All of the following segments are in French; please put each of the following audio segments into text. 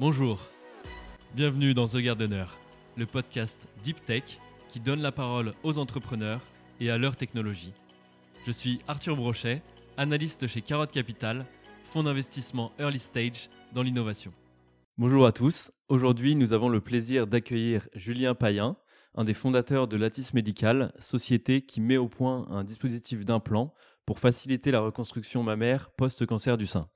Bonjour, bienvenue dans The Gardener, le podcast Deep Tech qui donne la parole aux entrepreneurs et à leur technologie. Je suis Arthur Brochet, analyste chez Carotte Capital, fonds d'investissement early stage dans l'innovation. Bonjour à tous, aujourd'hui nous avons le plaisir d'accueillir Julien Payen, un des fondateurs de Lattice Médical, société qui met au point un dispositif d'implant pour faciliter la reconstruction mammaire post-cancer du sein.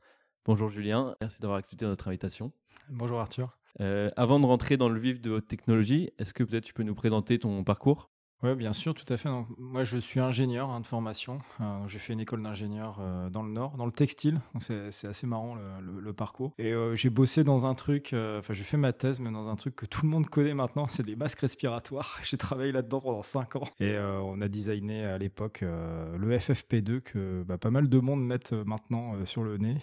Bonjour Julien, merci d'avoir accepté notre invitation. Bonjour Arthur. Euh, avant de rentrer dans le vif de haute technologie, est-ce que peut-être tu peux nous présenter ton parcours? Oui, bien sûr, tout à fait. moi, je suis ingénieur hein, de formation. Euh, j'ai fait une école d'ingénieur euh, dans le Nord, dans le textile. C'est assez marrant le, parcours. Et euh, j'ai bossé dans un truc, enfin, j'ai fait ma thèse, mais dans un truc que tout le monde connaît maintenant, c'est des masques respiratoires. J'ai travaillé là-dedans pendant 5 ans. Et on a designé à l'époque le FFP2 que bah, pas mal de monde mettent maintenant sur le nez,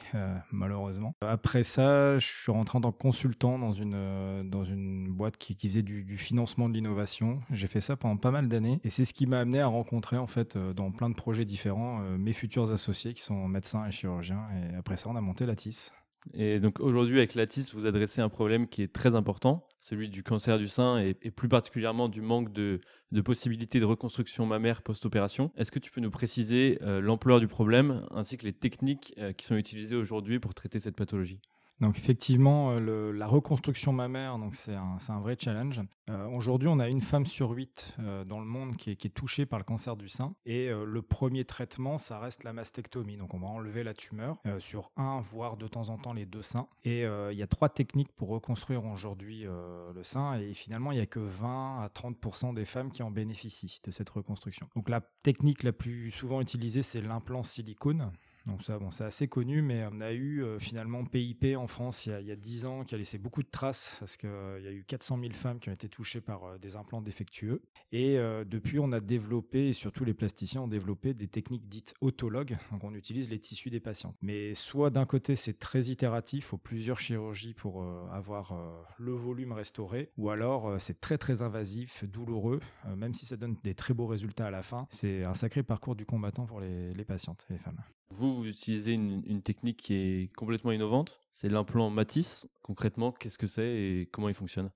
malheureusement. Après ça, je suis rentré en tant que consultant dans une, dans une boîte qui, qui faisait du, du financement de l'innovation. J'ai fait ça pendant pas mal Et c'est ce qui m'a amené à rencontrer, en fait, euh, dans plein de projets différents, euh, mes futurs associés qui sont médecins et chirurgiens. Et après ça, on a monté Lattice. Et donc aujourd'hui, avec Lattice, vous adressez un problème qui est très important, celui du cancer du sein et, plus particulièrement du manque de, de possibilités de reconstruction mammaire post-opération. Est-ce que tu peux nous préciser euh, l'ampleur du problème ainsi que les techniques qui sont utilisées aujourd'hui pour traiter cette pathologie? Donc effectivement, euh, la reconstruction mammaire, c'est un, vrai challenge. Euh, aujourd'hui, on a une femme sur huit euh, dans le monde qui est, touchée par le cancer du sein. Et le premier traitement, ça reste la mastectomie. Donc on va enlever la tumeur sur un, voire de temps en temps les deux seins. Et il y a trois techniques pour reconstruire aujourd'hui le sein. Et finalement, il n'y a que 20 à 30% des femmes qui en bénéficient de cette reconstruction. Donc la technique la plus souvent utilisée, c'est l'implant silicone. Donc ça, bon, c'est assez connu, mais on a eu euh, finalement PIP en France il y, a, 10 ans qui a laissé beaucoup de traces parce qu'il euh, y a eu 400 000 femmes qui ont été touchées par euh, des implants défectueux. Et depuis, on a développé, et surtout les plasticiens ont développé des techniques dites autologues. Donc on utilise les tissus des patients. Mais soit d'un côté, c'est très itératif, il faut plusieurs chirurgies pour avoir le volume restauré, ou alors c'est très très invasif, douloureux, même si ça donne des très beaux résultats à la fin. C'est un sacré parcours du combattant pour les, les patientes et les femmes. Vous, vous utilisez une, technique qui est complètement innovante. C'est l'implant Matisse. Concrètement, qu'est-ce que c'est et comment il fonctionne?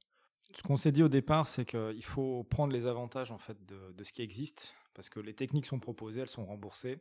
Ce qu'on s'est dit au départ, c'est qu'il faut prendre les avantages en fait de, ce qui existe, parce que les techniques sont proposées, elles sont remboursées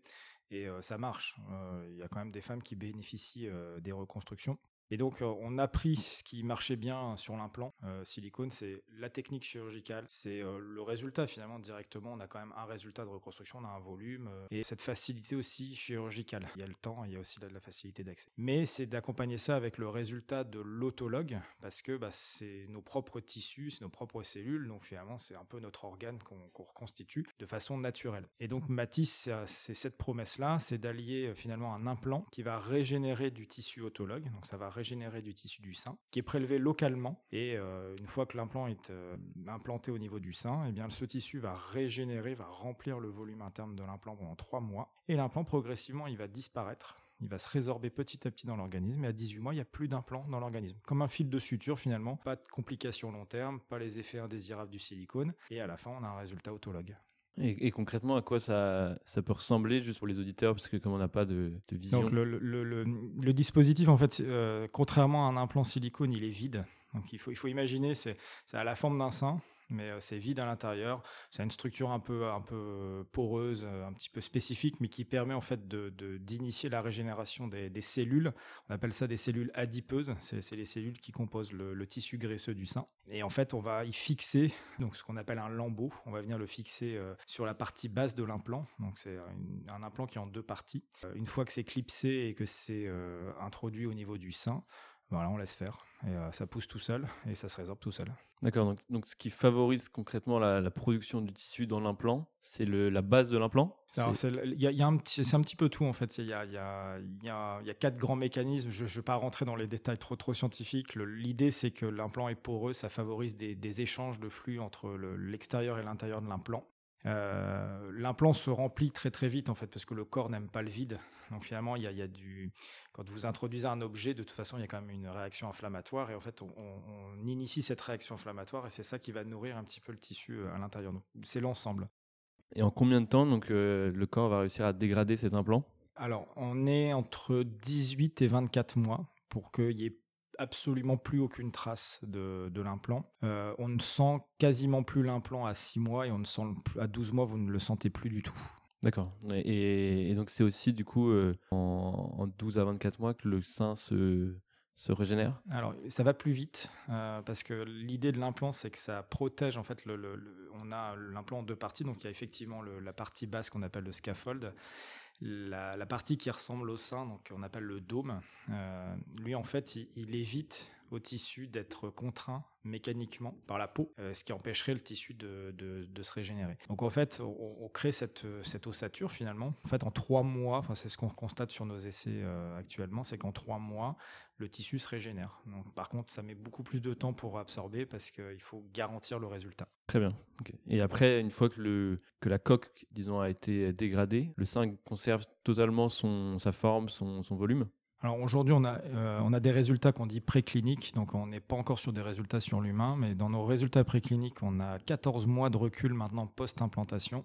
et euh, ça marche. Euh, il y a quand même des femmes qui bénéficient euh, des reconstructions. Et donc, euh, on a pris ce qui marchait bien sur l'implant euh, silicone, c'est la technique chirurgicale, c'est euh, le résultat finalement directement. On a quand même un résultat de reconstruction, on a un volume et cette facilité aussi chirurgicale. Il y a le temps, il y a aussi la, facilité d'accès. Mais c'est d'accompagner ça avec le résultat de l'autologue parce que bah, c'est nos propres tissus, c'est nos propres cellules, donc finalement c'est un peu notre organe qu'on reconstitue de façon naturelle. Et donc Matisse, c'est cette promesse-là, c'est d'allier finalement un implant qui va régénérer du tissu autologue, donc ça va régénérer du tissu du sein, qui est prélevé localement. Et euh, une fois que l'implant est euh, implanté au niveau du sein, eh bien ce tissu va régénérer, va remplir le volume interne de l'implant pendant trois mois. Et l'implant progressivement, il va disparaître. Il va se résorber petit à petit dans l'organisme et à 18 mois, il n'y a plus d'implant dans l'organisme. Comme un fil de suture finalement, pas de complications long terme, pas les effets indésirables du silicone et à la fin, on a un résultat autologue. Et, concrètement, à quoi ça, ça peut ressembler, juste pour les auditeurs, parce que comme on n'a pas de, vision Donc le, dispositif, en fait, euh, contrairement à un implant silicone, il est vide. Donc il faut, imaginer, c'est à la forme d'un sein, mais euh, c'est vide à l'intérieur. C'est une structure un peu, un peu poreuse, euh, un petit peu spécifique, mais qui permet en fait d'initier de, la régénération des, cellules. On appelle ça des cellules adipeuses. C'est les cellules qui composent le, tissu graisseux du sein. Et en fait, on va y fixer donc ce qu'on appelle un lambeau. On va venir le fixer euh, sur la partie basse de l'implant. Donc c'est un implant qui est en deux parties. une fois que c'est clipsé et que c'est introduit au niveau du sein, voilà, on laisse faire. Et euh, ça pousse tout seul et ça se résorbe tout seul. D'accord, donc, donc, ce qui favorise concrètement la, production du tissu dans l'implant, c'est la base de l'implant? C'est un, petit peu tout en fait. Il y a, y, a, y, a, y a, quatre grands mécanismes. Je ne vais pas rentrer dans les détails trop, trop scientifiques. L'idée, c'est que l'implant est poreux, ça favorise des, des échanges de flux entre l'extérieur et l'intérieur de l'implant. Euh, l'implant se remplit très très vite en fait parce que le corps n'aime pas le vide. Donc finalement, il y, a, du quand vous introduisez un objet, de toute façon, il y a quand même une réaction inflammatoire et en fait, on, initie cette réaction inflammatoire et c'est ça qui va nourrir un petit peu le tissu euh, à l'intérieur. C'est l'ensemble. Et en combien de temps donc euh, le corps va réussir à dégrader cet implant? Alors, on est entre 18 et 24 mois pour qu'il y ait absolument plus aucune trace de, l'implant. Euh, on ne sent quasiment plus l'implant à 6 mois et on ne sent à 12 mois, vous ne le sentez plus du tout. D'accord. Et, donc c'est aussi du coup euh, en, 12 à 24 mois que le sein se, se régénère? Alors ça va plus vite euh, parce que l'idée de l'implant c'est que ça protège en fait le, on a l'implant en deux parties. Donc il y a effectivement la partie basse qu'on appelle le scaffold la, partie qui ressemble au sein, donc on appelle le dôme, euh, lui en fait, il, évite au tissu d'être contraint mécaniquement par la peau, euh, ce qui empêcherait le tissu de, se régénérer. Donc en fait, on, crée cette, ossature finalement. En fait, en trois mois, enfin c'est ce qu'on constate sur nos essais euh, actuellement, c'est qu'en trois mois, le tissu se régénère. Donc, par contre, ça met beaucoup plus de temps pour absorber parce qu'il faut garantir le résultat. Très bien. Et après, une fois que, le, que la coque, disons, a été dégradée, le sein conserve totalement sa forme, son volume? Alors aujourd'hui, on a, euh, on a des résultats qu'on dit précliniques, donc on n'est pas encore sur des résultats sur l'humain, mais dans nos résultats précliniques, on a 14 mois de recul maintenant post-implantation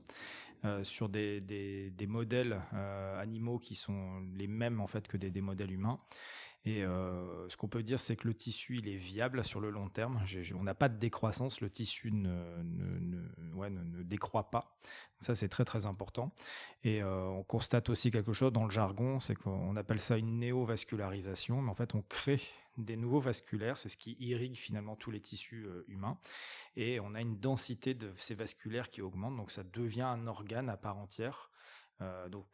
euh, sur des, des, modèles euh, animaux qui sont les mêmes en fait que des modèles humains. Et euh, ce qu'on peut dire, c'est que le tissu, il est viable sur le long terme. on n'a pas de décroissance, le tissu ne, ne, décroît pas. ça, c'est très très important. Et euh, on constate aussi quelque chose dans le jargon, c'est qu'on appelle ça une néovascularisation, mais en fait, on crée des nouveaux vasculaires, c'est ce qui irrigue finalement tous les tissus euh, humains. Et on a une densité de ces vasculaires qui augmente, donc ça devient un organe à part entière. donc,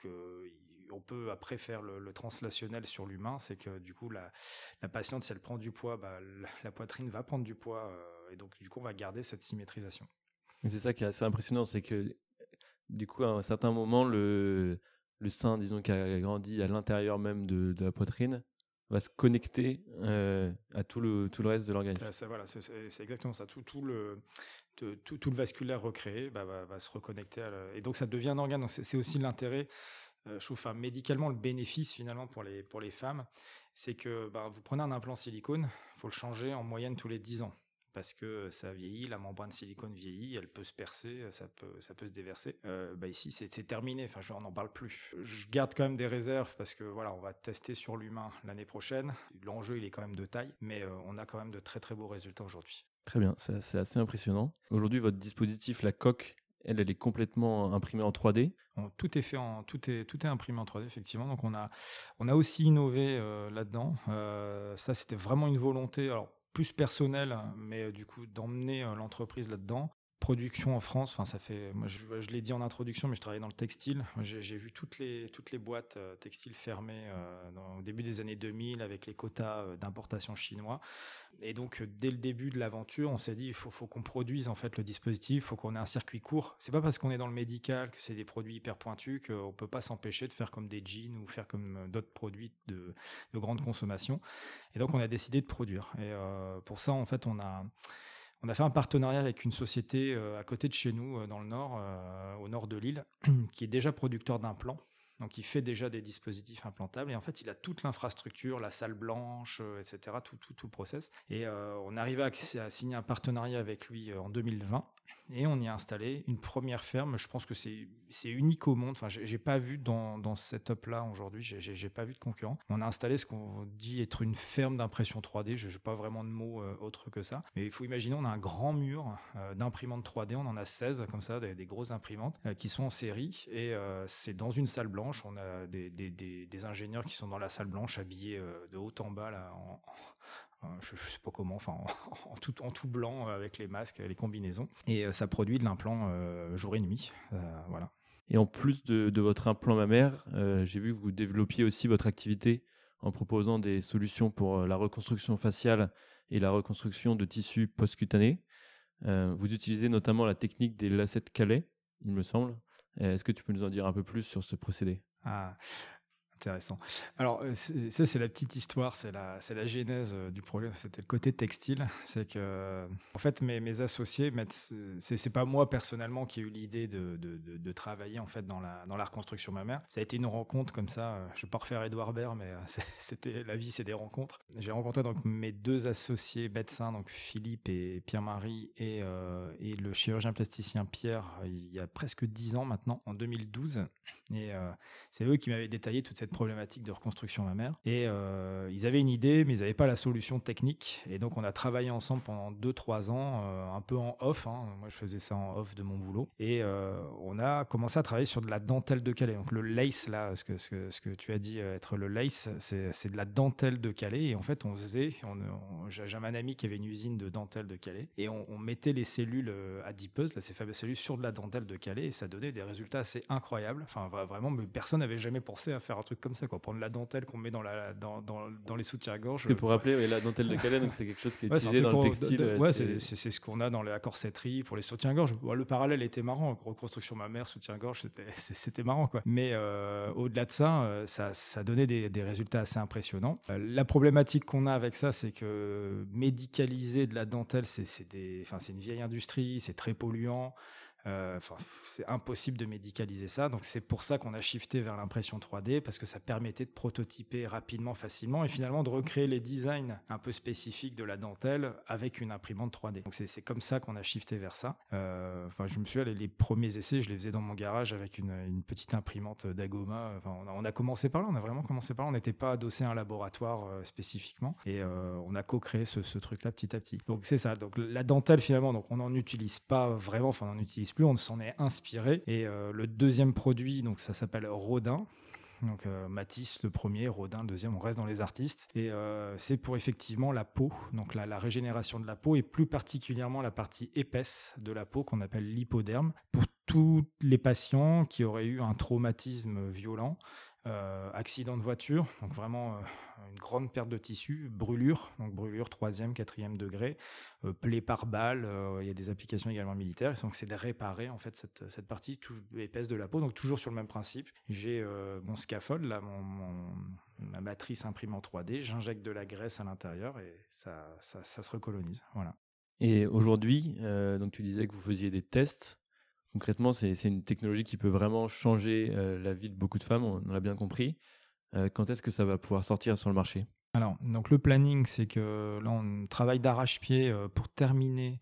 on peut après faire le, translationnel sur l'humain, c'est que du coup la, patiente, si elle prend du poids, bah, la, poitrine va prendre du poids euh, et donc du coup on va garder cette symétrisation. C'est ça qui est assez impressionnant, c'est que du coup à un certain moment le, le sein, disons qui a grandi à l'intérieur même de, la poitrine, va se connecter euh, à tout le, tout le reste de l'organisme. Voilà, c'est exactement ça. Tout, tout, le, tout, tout, le vasculaire recréé bah, va, se reconnecter. et donc ça devient un organe. C'est aussi l'intérêt euh, je trouve médicalement le bénéfice finalement pour les, pour les femmes, c'est que bah, vous prenez un implant silicone, il faut le changer en moyenne tous les 10 ans parce que ça vieillit, la membrane silicone vieillit, elle peut se percer, ça peut, ça peut se déverser. Euh, bah ici, c'est terminé. Enfin, on n'en parle plus. Je garde quand même des réserves parce que voilà, on va tester sur l'humain l'année prochaine. L'enjeu, il est quand même de taille, mais euh, on a quand même de très très beaux résultats aujourd'hui. Très bien, c'est assez impressionnant. Aujourd'hui, votre dispositif, la coque, elle, elle est complètement imprimée en 3D. Tout est fait en, tout est, tout est imprimé en 3D effectivement. Donc on a, on a aussi innové euh, là-dedans. Euh, ça, c'était vraiment une volonté, alors plus personnelle, mais euh, du coup d'emmener l'entreprise là-dedans production en France, enfin ça fait, moi je, l'ai dit en introduction, mais je travaillais dans le textile. J'ai vu toutes les toutes les boîtes textiles fermées au début des années 2000 avec les quotas d'importation chinois. Et donc, euh, dès le début de l'aventure, on s'est dit, il faut, qu'on produise en fait le dispositif, il faut qu'on ait un circuit court. C'est pas parce qu'on est dans le médical que c'est des produits hyper pointus qu'on peut pas s'empêcher de faire comme des jeans ou faire comme euh, d'autres produits de, de, grande consommation. Et donc, on a décidé de produire. Et euh, pour ça, en fait, on a on a fait un partenariat avec une société à côté de chez nous, dans le nord, au nord de l'île, qui est déjà producteur d'implants donc il fait déjà des dispositifs implantables et en fait il a toute l'infrastructure, la salle blanche, euh, etc., tout, tout, tout le process. Et euh, on arrivait à, signer un partenariat avec lui euh, en 2020 et on y a installé une première ferme. Je pense que c'est unique au monde. Enfin, j'ai pas vu dans, dans ce setup-là aujourd'hui, j'ai pas vu de concurrent. On a installé ce qu'on dit être une ferme d'impression 3D. Je n'ai pas vraiment de mots autres que ça. Mais il faut imaginer, on a un grand mur d'imprimantes 3D. On en a 16 comme ça, des, des grosses imprimantes qui sont en série et c'est dans une salle blanche on a des, ingénieurs qui sont dans la salle blanche habillés euh, de haut en bas là, je, ne sais pas comment, en, tout, en blanc euh, avec les masques, les combinaisons. Et euh, ça produit de l'implant jour et nuit. voilà. Et en plus de, votre implant mammaire, j'ai vu que vous développiez aussi votre activité en proposant des solutions pour la reconstruction faciale et la reconstruction de tissus post-cutanés. vous utilisez notamment la technique des lacets Calais, il me semble. Est-ce que tu peux nous en dire un peu plus sur ce procédé? Ah, intéressant. Alors, euh, ça, c'est la petite histoire, c'est la, la genèse euh, du projet. C'était le côté textile. C'est que, en fait, mes, associés c'est, c'est pas moi personnellement qui ai eu l'idée de, de, travailler en fait dans la, dans la reconstruction mammaire. Ça a été une rencontre comme ça. Euh, je vais pas refaire Edouard Baird, mais c'était la vie, c'est des rencontres. J'ai rencontré donc mes deux associés médecins, donc Philippe et Pierre-Marie, et, et le chirurgien plasticien Pierre, il y a presque dix ans maintenant, en 2012. Et c'est eux qui m'avaient détaillé toute cette problématique de reconstruction mammaire. Et euh, ils avaient une idée, mais ils n'avaient pas la solution technique. Et donc, on a travaillé ensemble pendant 2-3 ans, euh, un peu en off. Hein. Moi, je faisais ça en off de mon boulot. Et euh, on a commencé à travailler sur de la dentelle de Calais. Donc, le lace, là, ce que, ce que, ce que tu as dit être le lace, c'est de la dentelle de Calais. Et en fait, on faisait, j'ai un ami qui avait une usine de dentelle de Calais. Et on, on mettait les cellules adipeuses, là, ces fameuses cellules, sur de la dentelle de Calais. Et ça donnait des résultats assez incroyables. Enfin, vraiment, mais personne n'avait jamais pensé à faire un truc comme ça, quoi. Prendre la dentelle qu'on met dans, la, dans, dans, dans les soutiens-gorge. C'est pour rappeler, la dentelle de Calais, c'est quelque chose qui est utilisé dans le textile. Euh, ouais, c'est ce qu'on a dans la corsetterie pour les soutiens-gorge. le parallèle était marrant. Reconstruction mammaire, soutien-gorge, c'était marrant, quoi. Mais euh, au-delà de ça, euh, ça, ça donnait des, des, résultats assez impressionnants. la problématique qu'on a avec ça, c'est que médicaliser de la dentelle, c'est une vieille industrie, c'est très polluant. Euh, c'est impossible de médicaliser ça. Donc c'est pour ça qu'on a shifté vers l'impression 3D parce que ça permettait de prototyper rapidement, facilement et finalement de recréer les designs un peu spécifiques de la dentelle avec une imprimante 3D. Donc c'est comme ça qu'on a shifté vers ça. Euh, enfin, je me suis les, les premiers essais, je les faisais dans mon garage avec une, petite imprimante d'Agoma. Enfin, on a, commencé par là, on a vraiment commencé par là. On n'était pas adossé à un laboratoire euh, spécifiquement et on a co-créé ce, ce truc-là petit à petit. Donc c'est ça. Donc la dentelle finalement, donc on n'en utilise pas vraiment. Enfin, on en utilise plus, on s'en est inspiré. Et euh, le deuxième produit, donc ça s'appelle Rodin. Donc euh, Matisse le premier, Rodin le deuxième, on reste dans les artistes. Et euh, c'est pour effectivement la peau, donc la, la, régénération de la peau et plus particulièrement la partie épaisse de la peau qu'on appelle l'hypoderme. Pour tous les patients qui auraient eu un traumatisme violent, euh, accident de voiture, donc vraiment euh, une grande perte de tissu, brûlure, donc brûlure troisième, quatrième degré, euh, plaie par balle, il y a des applications également militaires, donc c'est de réparer en fait cette, cette partie tout épaisse de la peau, donc toujours sur le même principe. J'ai mon scaffold, là, mon, ma matrice imprimée en 3D, j'injecte de la graisse à l'intérieur et ça, ça, ça, se recolonise. Voilà. Et aujourd'hui, donc tu disais que vous faisiez des tests concrètement, c'est une technologie qui peut vraiment changer euh, la vie de beaucoup de femmes, on, l'a bien compris. Euh, quand est-ce que ça va pouvoir sortir sur le marché? Alors, donc le planning, c'est que là, on travaille d'arrache-pied euh, pour terminer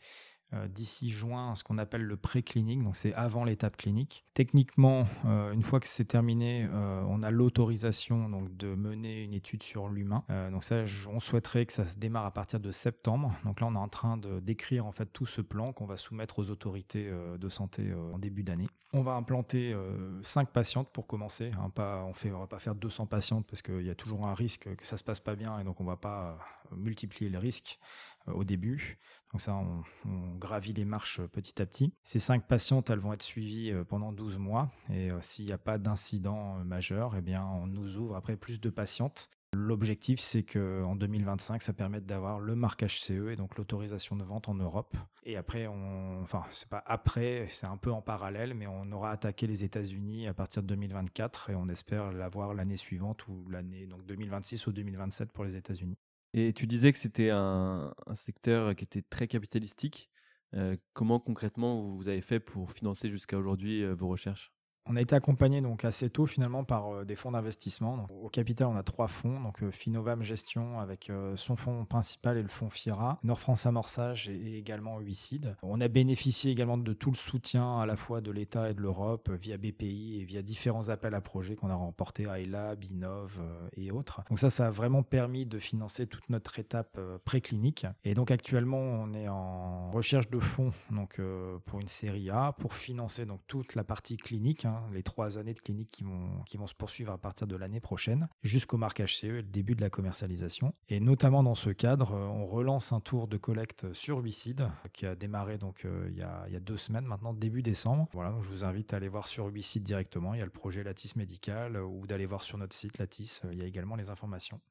d'ici juin ce qu'on appelle le pré-clinique, donc c'est avant l'étape clinique. Techniquement, euh, une fois que c'est terminé, euh, on a l'autorisation donc de mener une étude sur l'humain. donc ça, on souhaiterait que ça se démarre à partir de septembre. Donc là, on est en train de d'écrire en fait tout ce plan qu'on va soumettre aux autorités de santé en début d'année. On va implanter 5 patientes pour commencer. Hein, on ne va pas faire 200 patientes parce qu'il y a toujours un risque que ça se passe pas bien et donc on va pas multiplier les risques. Euh, au début. Donc ça, on, gravit les marches petit à petit. Ces cinq patientes, elles vont être suivies euh, pendant 12 mois. Et euh, s'il n'y a pas d'incident majeur, eh bien, on nous ouvre après plus de patientes. L'objectif, c'est qu'en 2025, ça permette d'avoir le marquage CE et donc l'autorisation de vente en Europe. Et après, enfin, c'est pas après, c'est un peu en parallèle, mais on aura attaqué les États-Unis à partir de 2024 et on espère l'avoir l'année suivante ou l'année, donc 2026 ou 2027 pour les États-Unis. Et tu disais que c'était un, secteur qui était très capitalistique. Euh, comment concrètement vous avez fait pour financer jusqu'à aujourd'hui euh, vos recherches? On a été accompagné donc assez tôt finalement par euh, des fonds d'investissement. Au capital, on a trois fonds, donc euh, Finovam Gestion avec euh, son fonds principal et le fonds FIRA, Nord France Amorçage et également Huicide. On a bénéficié également de tout le soutien à la fois de l'État et de l'Europe via BPI et via différents appels à projets qu'on a remportés à ELAB, Innov et autres. Donc ça, ça a vraiment permis de financer toute notre étape préclinique. Et donc actuellement, on est en recherche de fonds donc pour une série A pour financer donc toute la partie clinique Hein, les trois années de clinique qui vont, qui vont se poursuivre à partir de l'année prochaine, jusqu'au marquage CE et le début de la commercialisation. Et notamment dans ce cadre, euh, on relance un tour de collecte sur Ubicide qui a démarré donc euh, il, y a, il, y a, deux semaines maintenant, début décembre. Voilà, donc je vous invite à aller voir sur Ubicide directement. Il y a le projet Lattice Médical euh, ou d'aller voir sur notre site Lattice. Il y a également les informations.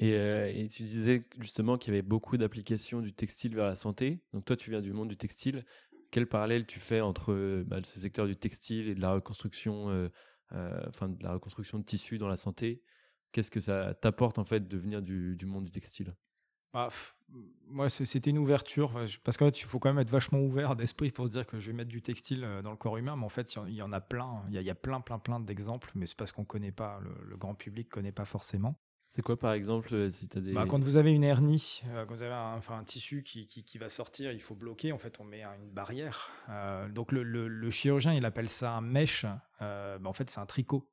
Et, et, tu disais justement qu'il y avait beaucoup d'applications du textile vers la santé. Donc toi, tu viens du monde du textile quel parallèle tu fais entre bah, ce secteur du textile et de la reconstruction, euh, euh, enfin de la reconstruction de tissus dans la santé? Qu'est-ce que ça t'apporte en fait de venir du, monde du textile? Bah, moi, c'était une ouverture, parce qu'en fait, il faut quand même être vachement ouvert d'esprit pour se dire que je vais mettre du textile euh, dans le corps humain, mais en fait, il y en a plein, il y a, plein, plein, plein d'exemples, mais c'est parce qu'on connaît pas, le, grand public connaît pas forcément. C'est quoi par exemple euh, si as des... Bah, quand vous avez une hernie, euh, quand vous avez un, tissu qui, va sortir, il faut bloquer. En fait, on met une barrière. Euh, donc le, chirurgien, il appelle ça un mèche. Bah, en fait, c'est un tricot.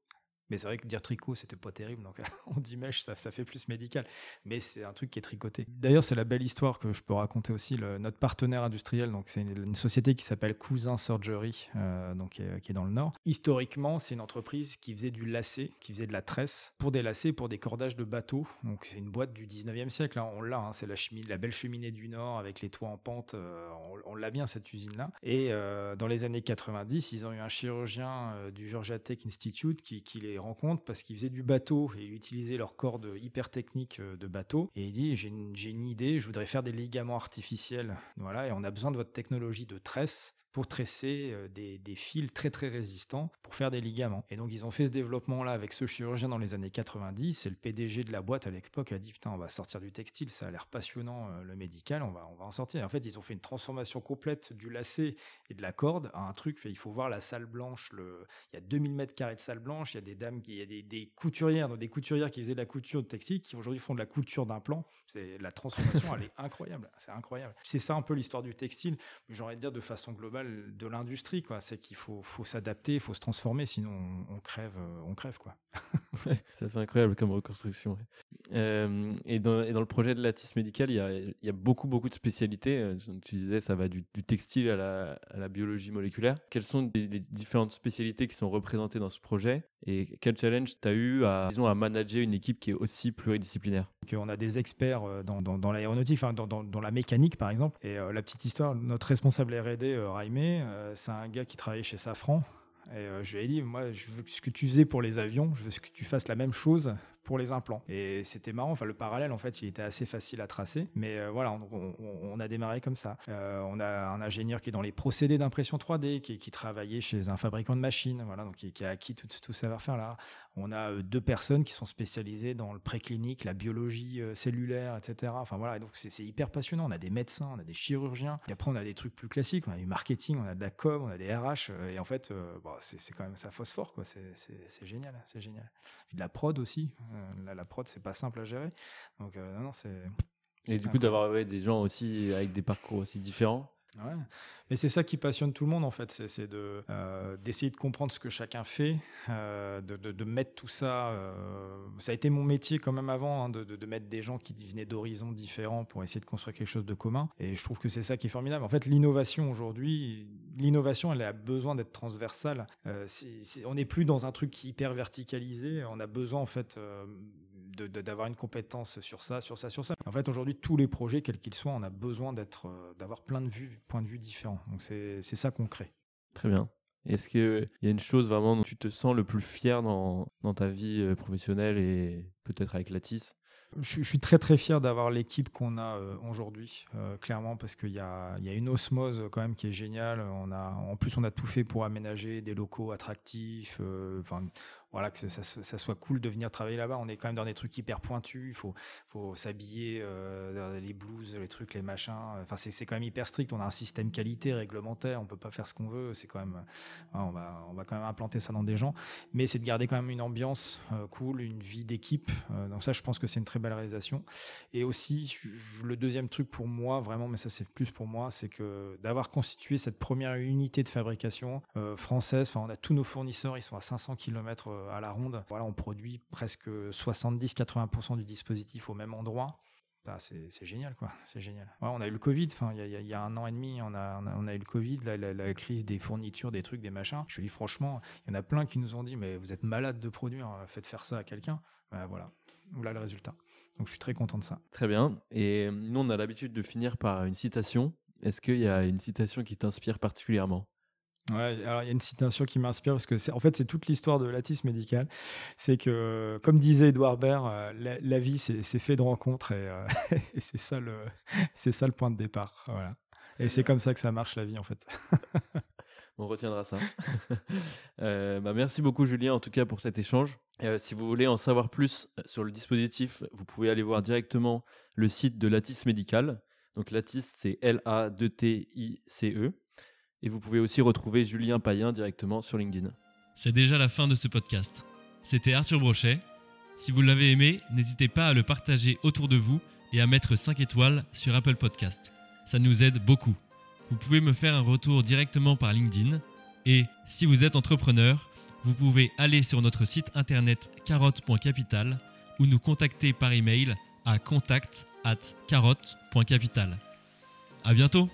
Mais c'est vrai que dire tricot, c'était pas terrible, donc on dit mèche, ça, ça, fait plus médical. Mais c'est un truc qui est tricoté. D'ailleurs, c'est la belle histoire que je peux raconter aussi. Notre partenaire industriel, donc c'est une, société qui s'appelle Cousin Surgery, euh, donc qui est, dans le Nord. Historiquement, c'est une entreprise qui faisait du lacet, qui faisait de la tresse pour des lacets, pour des cordages de bateaux. Donc c'est une boîte du 19e siècle. Hein. On l'a, hein. c'est la, la belle cheminée du Nord avec les toits en pente. Euh, on, l'a bien cette usine-là. Et euh, dans les années 90, ils ont eu un chirurgien du Georgia Tech Institute qui, qui les rencontre parce qu'ils faisaient du bateau et utilisaient leur corde hyper technique euh, de bateau. Et il dit j'ai une, idée, je voudrais faire des ligaments artificiels. Voilà, et on a besoin de votre technologie de tresse pour tresser euh, des, fils très très résistants pour faire des ligaments. Et donc ils ont fait ce développement-là avec ce chirurgien dans les années 90 et le PDG de la boîte à l'époque a dit putain on va sortir du textile, ça a l'air passionnant euh, le médical, on va, on va en sortir. en fait ils ont fait une transformation complète du lacet et de la corde à un truc, il faut voir la salle blanche, le... il y a 2000 mètres carrés de salle blanche, il y a des dames, il y a des, des couturières, donc des couturières qui faisaient de la couture de textile qui aujourd'hui font de la couture d'implant. C'est la transformation, elle est incroyable, c'est incroyable. C'est ça un peu l'histoire du textile, mais j'aurais dire de façon globale de l'industrie, quoi. C'est qu'il faut, faut s'adapter, il faut se transformer, sinon on, crève, euh, on crève, quoi. c'est incroyable comme reconstruction. Euh, et, dans, et, dans, le projet de Lattice Médical, il y a, il y a beaucoup, beaucoup de spécialités. Euh, tu disais, ça va du, textile à la, à la, biologie moléculaire. Quelles sont les, différentes spécialités qui sont représentées dans ce projet et quel challenge tu as eu à, disons, à manager une équipe qui est aussi pluridisciplinaire? On a des experts dans, dans, l'aéronautique, dans, la mécanique par exemple. Et la petite histoire, notre responsable R&D, Raimé, euh, c'est un gars qui travaillait chez Safran. Et euh, je lui ai dit, moi, je veux ce que tu faisais pour les avions, je veux que tu fasses la même chose pour les implants. Et c'était marrant, enfin le parallèle en fait il était assez facile à tracer, mais euh, voilà, on, a démarré comme ça. Euh, on a un ingénieur qui est dans les procédés d'impression 3D, qui, travaillait chez un fabricant de machines, voilà, donc qui, a acquis tout, tout savoir-faire là. On a euh, deux personnes qui sont spécialisées dans le préclinique, la biologie cellulaire, etc. Enfin voilà, donc c'est hyper passionnant. On a des médecins, on a des chirurgiens, et après on a des trucs plus classiques, on a du marketing, on a de la com, on a des RH, et en fait, c'est quand même ça phosphore quoi. C'est génial, c'est génial. de la prod aussi. Euh, la, prod, c'est pas simple à gérer. Donc, euh, non, c'est. Et du coup, d'avoir des gens aussi avec des parcours aussi différents. Ouais. Mais c'est ça qui passionne tout le monde en fait, c'est de euh, d'essayer de comprendre ce que chacun fait, de, de, mettre tout ça. ça a été mon métier quand même avant, hein, de, de, mettre des gens qui venaient d'horizons différents pour essayer de construire quelque chose de commun. Et je trouve que c'est ça qui est formidable. En fait, l'innovation aujourd'hui, l'innovation, elle a besoin d'être transversale. on n'est plus dans un truc hyper verticalisé. On a besoin en fait d'avoir une compétence sur ça, sur ça, sur ça. En fait, aujourd'hui, tous les projets, quels qu'ils soient, on a besoin d'être, euh, d'avoir plein de vues, points de vue différents. Donc c'est ça qu'on crée. Très bien. Est-ce qu'il y a une chose vraiment dont tu te sens le plus fier dans, dans ta vie euh, professionnelle et peut-être avec Lattice je, suis très très fier d'avoir l'équipe qu'on a euh, aujourd'hui, clairement, parce qu'il y a, y a, une osmose quand même qui est géniale. On a, en plus, on a tout fait pour aménager des locaux attractifs. Enfin, voilà, que ça, soit cool de venir travailler là-bas. On est quand même dans des trucs hyper pointus. Il faut, faut s'habiller, euh, les blouses, les trucs, les machins. Enfin, c'est quand même hyper strict. On a un système qualité réglementaire. On peut pas faire ce qu'on veut. C'est quand même, on va, on va quand même implanter ça dans des gens. Mais c'est de garder quand même une ambiance euh, cool, une vie d'équipe. Euh, donc ça, je pense que c'est une très belle réalisation. Et aussi, le deuxième truc pour moi, vraiment, mais ça c'est plus pour moi, c'est que d'avoir constitué cette première unité de fabrication euh, française. Enfin, on a tous nos fournisseurs, ils sont à 500 km à la ronde. Voilà, on produit presque 70-80% du dispositif au même endroit. Bah, c'est génial, quoi. C'est génial. on a eu le Covid. Enfin, il y, a un an et demi, on a, eu le Covid, la, crise des fournitures, des trucs, des machins. Je dis franchement, il y en a plein qui nous ont dit, mais vous êtes malade de produire, euh, faites faire ça à quelqu'un. Bah, voilà, voilà le résultat. Donc, je suis très content de ça. Très bien. Et nous, on a l'habitude de finir par une citation. Est-ce qu'il y a une citation qui t'inspire particulièrement? Ouais, alors il y a une citation qui m'inspire parce que c'est en fait c'est toute l'histoire de l'atis médical. C'est que comme disait Edouard Baird, euh, la, vie c'est fait de rencontres et, euh, et c'est ça le c'est ça le point de départ. Voilà. Et c'est comme ça que ça marche la vie en fait. On retiendra ça. euh, bah merci beaucoup Julien en tout cas pour cet échange. Si vous voulez en savoir plus sur le dispositif, vous pouvez aller voir directement le site de Latis Médical. Donc Latis c'est L A D T I C E. Et vous pouvez aussi retrouver Julien Payen directement sur LinkedIn. C'est déjà la fin de ce podcast. C'était Arthur Brochet. Si vous l'avez aimé, n'hésitez pas à le partager autour de vous et à mettre 5 étoiles sur Apple Podcast. Ça nous aide beaucoup. Vous pouvez me faire un retour directement par LinkedIn. Et si vous êtes entrepreneur, vous pouvez aller sur notre site internet carotte.capital ou nous contacter par email à contact at carotte.capital. À bientôt!